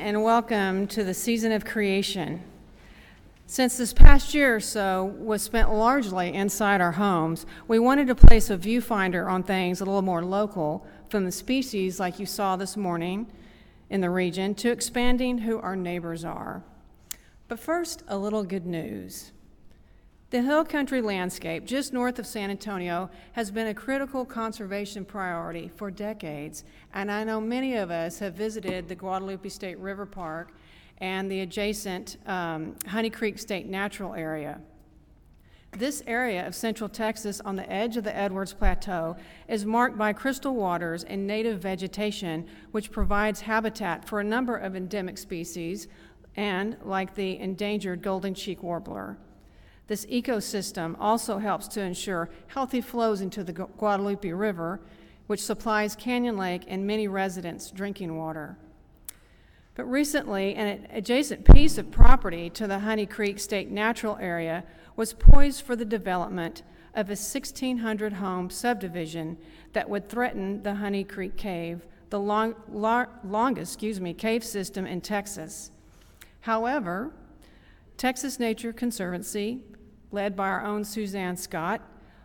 and welcome to the season of creation. Since this past year or so was spent largely inside our homes, we wanted to place a viewfinder on things a little more local, from the species like you saw this morning in the region to expanding who our neighbors are. But first, a little good news. The hill country landscape just north of San Antonio has been a critical conservation priority for decades, and I know many of us have visited the Guadalupe State River Park and the adjacent um, Honey Creek State Natural Area. This area of central Texas on the edge of the Edwards Plateau is marked by crystal waters and native vegetation, which provides habitat for a number of endemic species and, like the endangered golden cheek warbler. This ecosystem also helps to ensure healthy flows into the Guadalupe River, which supplies Canyon Lake and many residents drinking water. But recently, an adjacent piece of property to the Honey Creek State Natural Area was poised for the development of a 1,600 home subdivision that would threaten the Honey Creek Cave, the long, longest excuse me, cave system in Texas. However, Texas Nature Conservancy led by our own Suzanne Scott,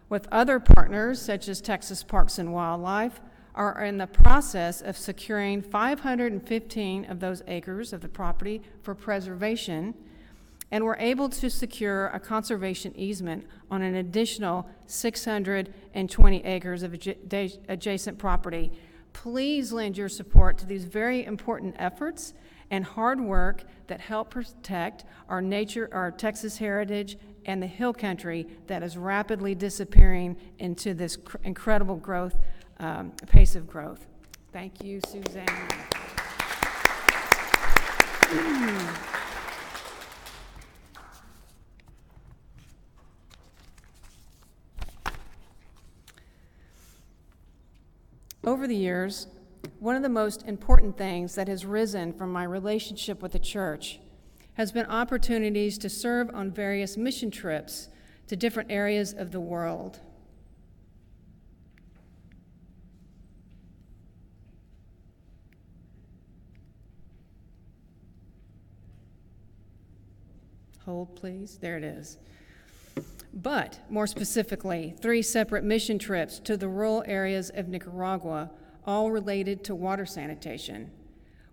with other partners such as Texas Parks and Wildlife, are in the process of securing 515 of those acres of the property for preservation, and we're able to secure a conservation easement on an additional 620 acres of adjacent property. Please lend your support to these very important efforts and hard work that help protect our nature, our Texas heritage, and the hill country that is rapidly disappearing into this cr- incredible growth, um, pace of growth. Thank you, Suzanne. Over the years, one of the most important things that has risen from my relationship with the church has been opportunities to serve on various mission trips to different areas of the world. Hold, please. There it is. But more specifically, three separate mission trips to the rural areas of Nicaragua, all related to water sanitation.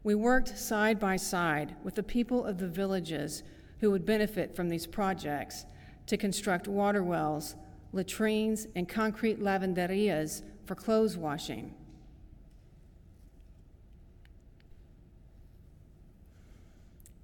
We worked side by side with the people of the villages who would benefit from these projects to construct water wells, latrines, and concrete lavanderias for clothes washing.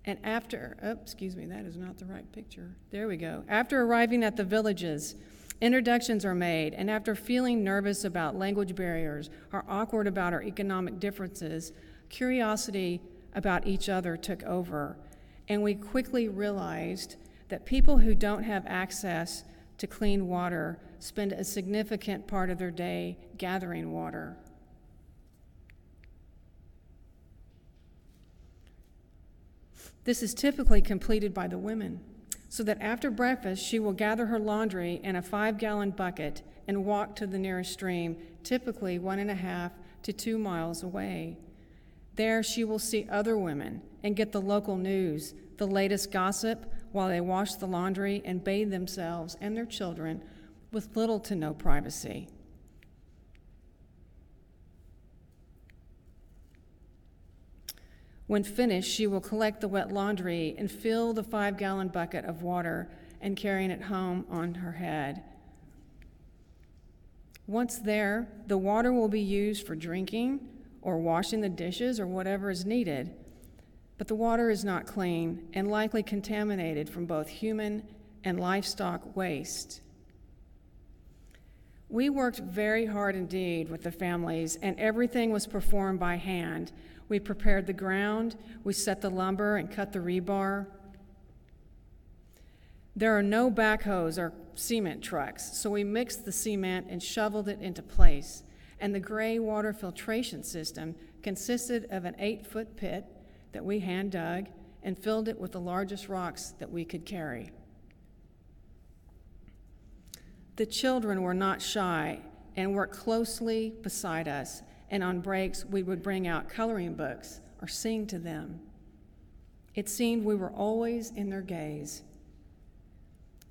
And after, oh, excuse me, that is not the right picture. There we go. After arriving at the villages, introductions are made, and after feeling nervous about language barriers or awkward about our economic differences, curiosity about each other took over, and we quickly realized that people who don't have access to clean water spend a significant part of their day gathering water. This is typically completed by the women, so that after breakfast she will gather her laundry in a five gallon bucket and walk to the nearest stream, typically one and a half to two miles away. There she will see other women and get the local news, the latest gossip, while they wash the laundry and bathe themselves and their children with little to no privacy. When finished, she will collect the wet laundry and fill the five gallon bucket of water and carrying it home on her head. Once there, the water will be used for drinking, or washing the dishes or whatever is needed. But the water is not clean and likely contaminated from both human and livestock waste. We worked very hard indeed with the families, and everything was performed by hand. We prepared the ground, we set the lumber and cut the rebar. There are no backhoes or cement trucks, so we mixed the cement and shoveled it into place and the gray water filtration system consisted of an eight foot pit that we hand dug and filled it with the largest rocks that we could carry. The children were not shy and worked closely beside us, and on breaks we would bring out coloring books or sing to them. It seemed we were always in their gaze.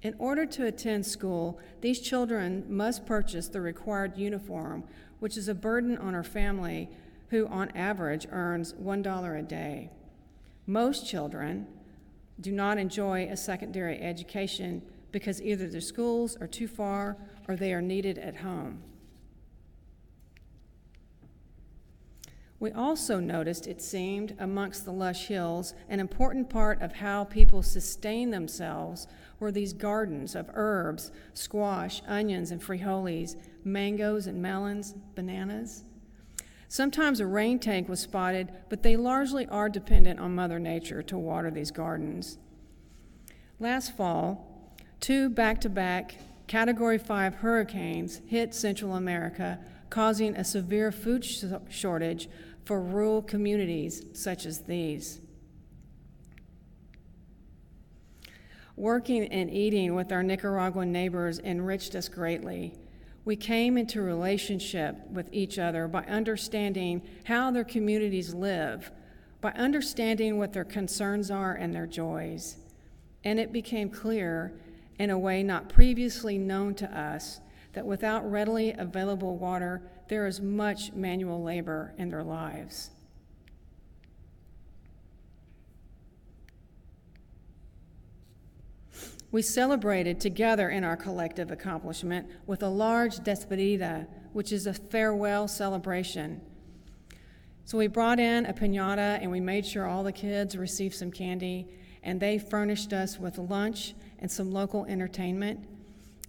In order to attend school, these children must purchase the required uniform, which is a burden on her family, who on average earns $1 a day. Most children do not enjoy a secondary education because either their schools are too far or they are needed at home. We also noticed, it seemed, amongst the lush hills, an important part of how people sustain themselves were these gardens of herbs, squash, onions, and frijoles, mangoes and melons, bananas. Sometimes a rain tank was spotted, but they largely are dependent on Mother Nature to water these gardens. Last fall, two back to back Category 5 hurricanes hit Central America, causing a severe food sh- shortage for rural communities such as these. Working and eating with our Nicaraguan neighbors enriched us greatly. We came into relationship with each other by understanding how their communities live, by understanding what their concerns are and their joys. And it became clear, in a way not previously known to us, that without readily available water, there is much manual labor in their lives. We celebrated together in our collective accomplishment with a large despedida, which is a farewell celebration. So we brought in a pinata and we made sure all the kids received some candy, and they furnished us with lunch and some local entertainment.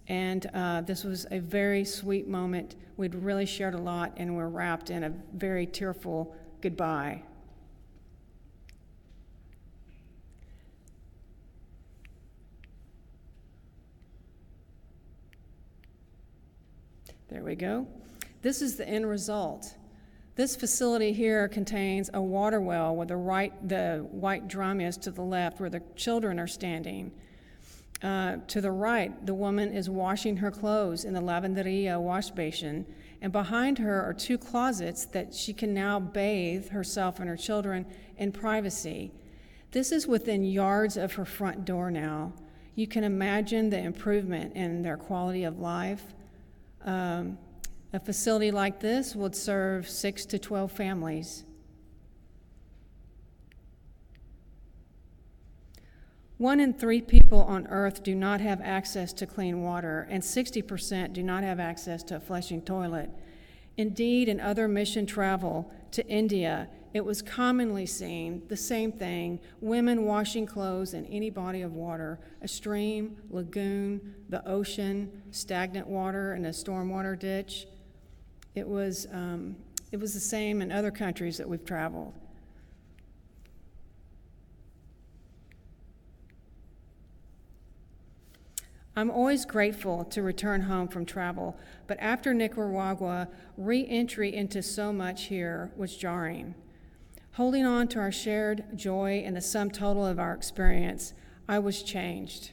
And uh, this was a very sweet moment. We'd really shared a lot and were wrapped in a very tearful goodbye. There we go. This is the end result. This facility here contains a water well where the, right, the white drum is to the left, where the children are standing. Uh, to the right, the woman is washing her clothes in the lavanderia wash basin, and behind her are two closets that she can now bathe herself and her children in privacy. This is within yards of her front door now. You can imagine the improvement in their quality of life. Um, a facility like this would serve six to 12 families. One in three people on earth do not have access to clean water, and 60% do not have access to a flushing toilet. Indeed, in other mission travel to India, it was commonly seen the same thing women washing clothes in any body of water a stream, lagoon, the ocean, stagnant water, and a stormwater ditch. It was, um, it was the same in other countries that we've traveled. I'm always grateful to return home from travel, but after Nicaragua, re entry into so much here was jarring. Holding on to our shared joy and the sum total of our experience, I was changed.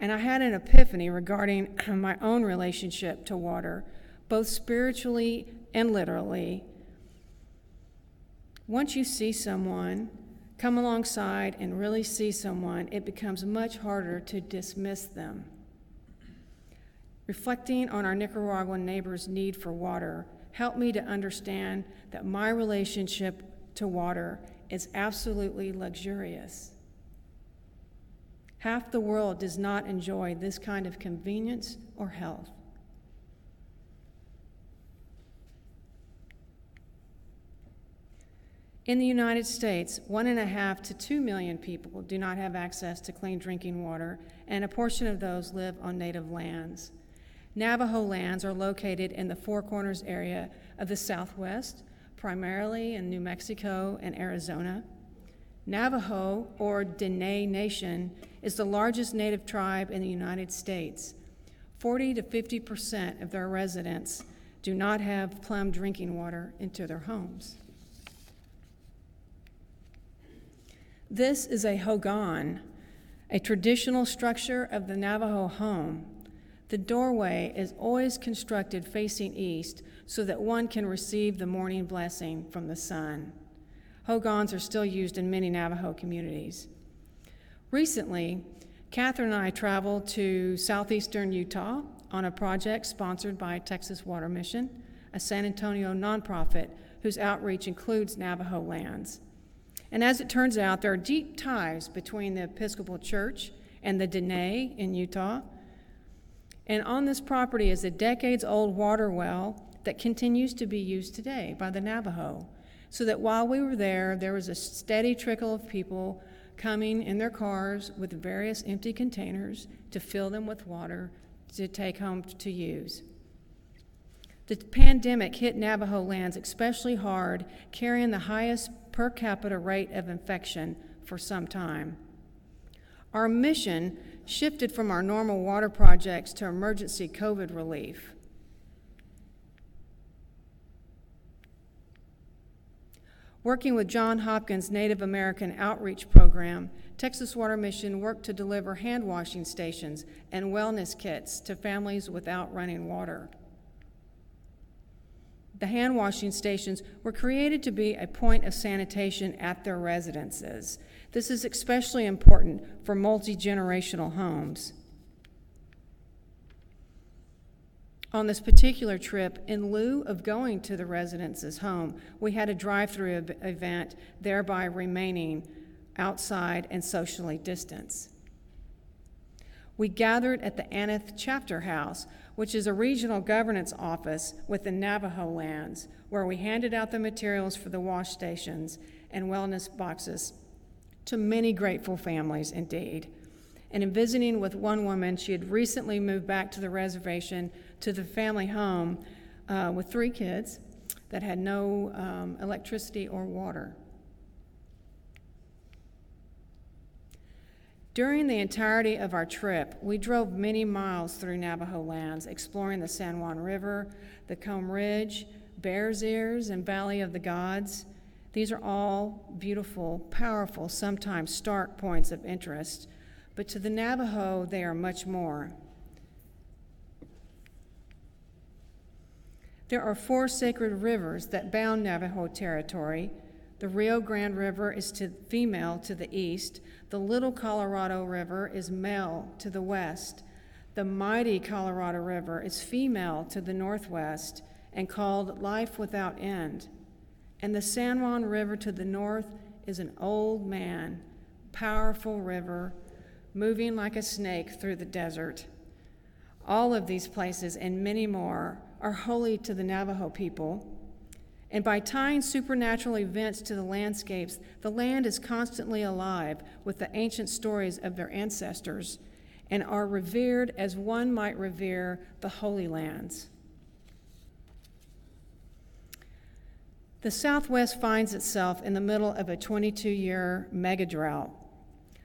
And I had an epiphany regarding my own relationship to water, both spiritually and literally. Once you see someone, come alongside and really see someone, it becomes much harder to dismiss them. Reflecting on our Nicaraguan neighbors' need for water helped me to understand that my relationship to water is absolutely luxurious. Half the world does not enjoy this kind of convenience or health. In the United States, one and a half to two million people do not have access to clean drinking water, and a portion of those live on native lands. Navajo lands are located in the Four Corners area of the Southwest, primarily in New Mexico and Arizona. Navajo, or Diné Nation, is the largest native tribe in the United States. 40 to 50 percent of their residents do not have plum drinking water into their homes. This is a hogan, a traditional structure of the Navajo home. The doorway is always constructed facing east so that one can receive the morning blessing from the sun. Hogans are still used in many Navajo communities. Recently, Catherine and I traveled to southeastern Utah on a project sponsored by Texas Water Mission, a San Antonio nonprofit whose outreach includes Navajo lands. And as it turns out, there are deep ties between the Episcopal Church and the Diné in Utah. And on this property is a decades old water well that continues to be used today by the Navajo. So that while we were there, there was a steady trickle of people coming in their cars with various empty containers to fill them with water to take home to use. The pandemic hit Navajo lands especially hard, carrying the highest per capita rate of infection for some time. Our mission shifted from our normal water projects to emergency COVID relief. Working with John Hopkins Native American Outreach Program, Texas Water Mission worked to deliver hand washing stations and wellness kits to families without running water. The hand washing stations were created to be a point of sanitation at their residences. This is especially important for multi generational homes. On this particular trip, in lieu of going to the residents' home, we had a drive through event, thereby remaining outside and socially distanced. We gathered at the Aneth Chapter House, which is a regional governance office within Navajo lands, where we handed out the materials for the wash stations and wellness boxes to many grateful families indeed. And in visiting with one woman, she had recently moved back to the reservation to the family home uh, with three kids that had no um, electricity or water. During the entirety of our trip, we drove many miles through Navajo lands, exploring the San Juan River, the Comb Ridge, Bears Ears, and Valley of the Gods. These are all beautiful, powerful, sometimes stark points of interest but to the Navajo, they are much more. There are four sacred rivers that bound Navajo territory. The Rio Grande River is to female to the east. The Little Colorado River is male to the west. The mighty Colorado River is female to the northwest and called Life Without End. And the San Juan River to the north is an old man, powerful river moving like a snake through the desert. All of these places and many more are holy to the Navajo people. And by tying supernatural events to the landscapes, the land is constantly alive with the ancient stories of their ancestors and are revered as one might revere the Holy Lands. The Southwest finds itself in the middle of a 22 year mega drought.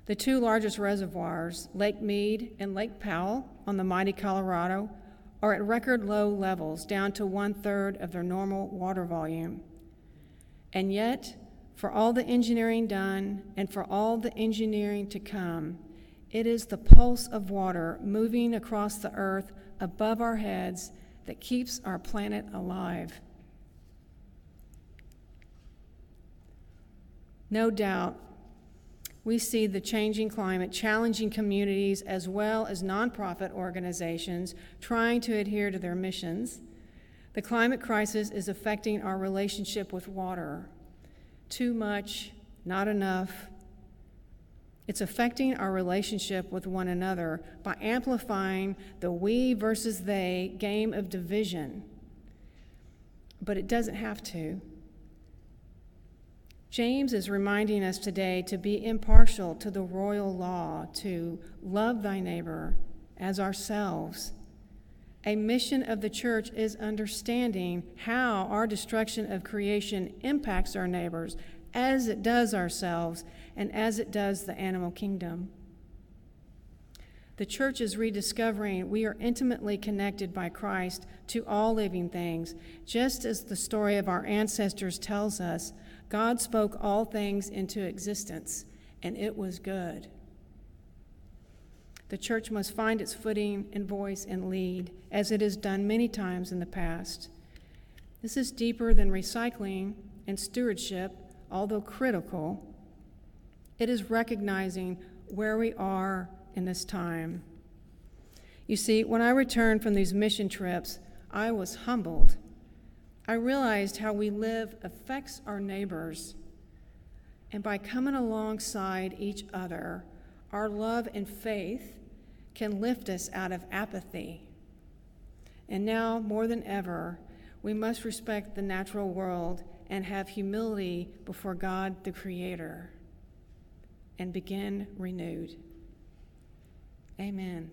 The two largest reservoirs, Lake Mead and Lake Powell on the mighty Colorado, are at record low levels, down to one third of their normal water volume. And yet, for all the engineering done and for all the engineering to come, it is the pulse of water moving across the earth above our heads that keeps our planet alive. No doubt, we see the changing climate challenging communities as well as nonprofit organizations trying to adhere to their missions. The climate crisis is affecting our relationship with water. Too much, not enough. It's affecting our relationship with one another by amplifying the we versus they game of division. But it doesn't have to. James is reminding us today to be impartial to the royal law, to love thy neighbor as ourselves. A mission of the church is understanding how our destruction of creation impacts our neighbors as it does ourselves and as it does the animal kingdom. The church is rediscovering we are intimately connected by Christ to all living things, just as the story of our ancestors tells us God spoke all things into existence, and it was good. The church must find its footing and voice and lead, as it has done many times in the past. This is deeper than recycling and stewardship although critical, it is recognizing where we are in this time. You see, when I returned from these mission trips, I was humbled. I realized how we live affects our neighbors. And by coming alongside each other, our love and faith can lift us out of apathy. And now, more than ever, we must respect the natural world and have humility before God the Creator and begin renewed. Amen.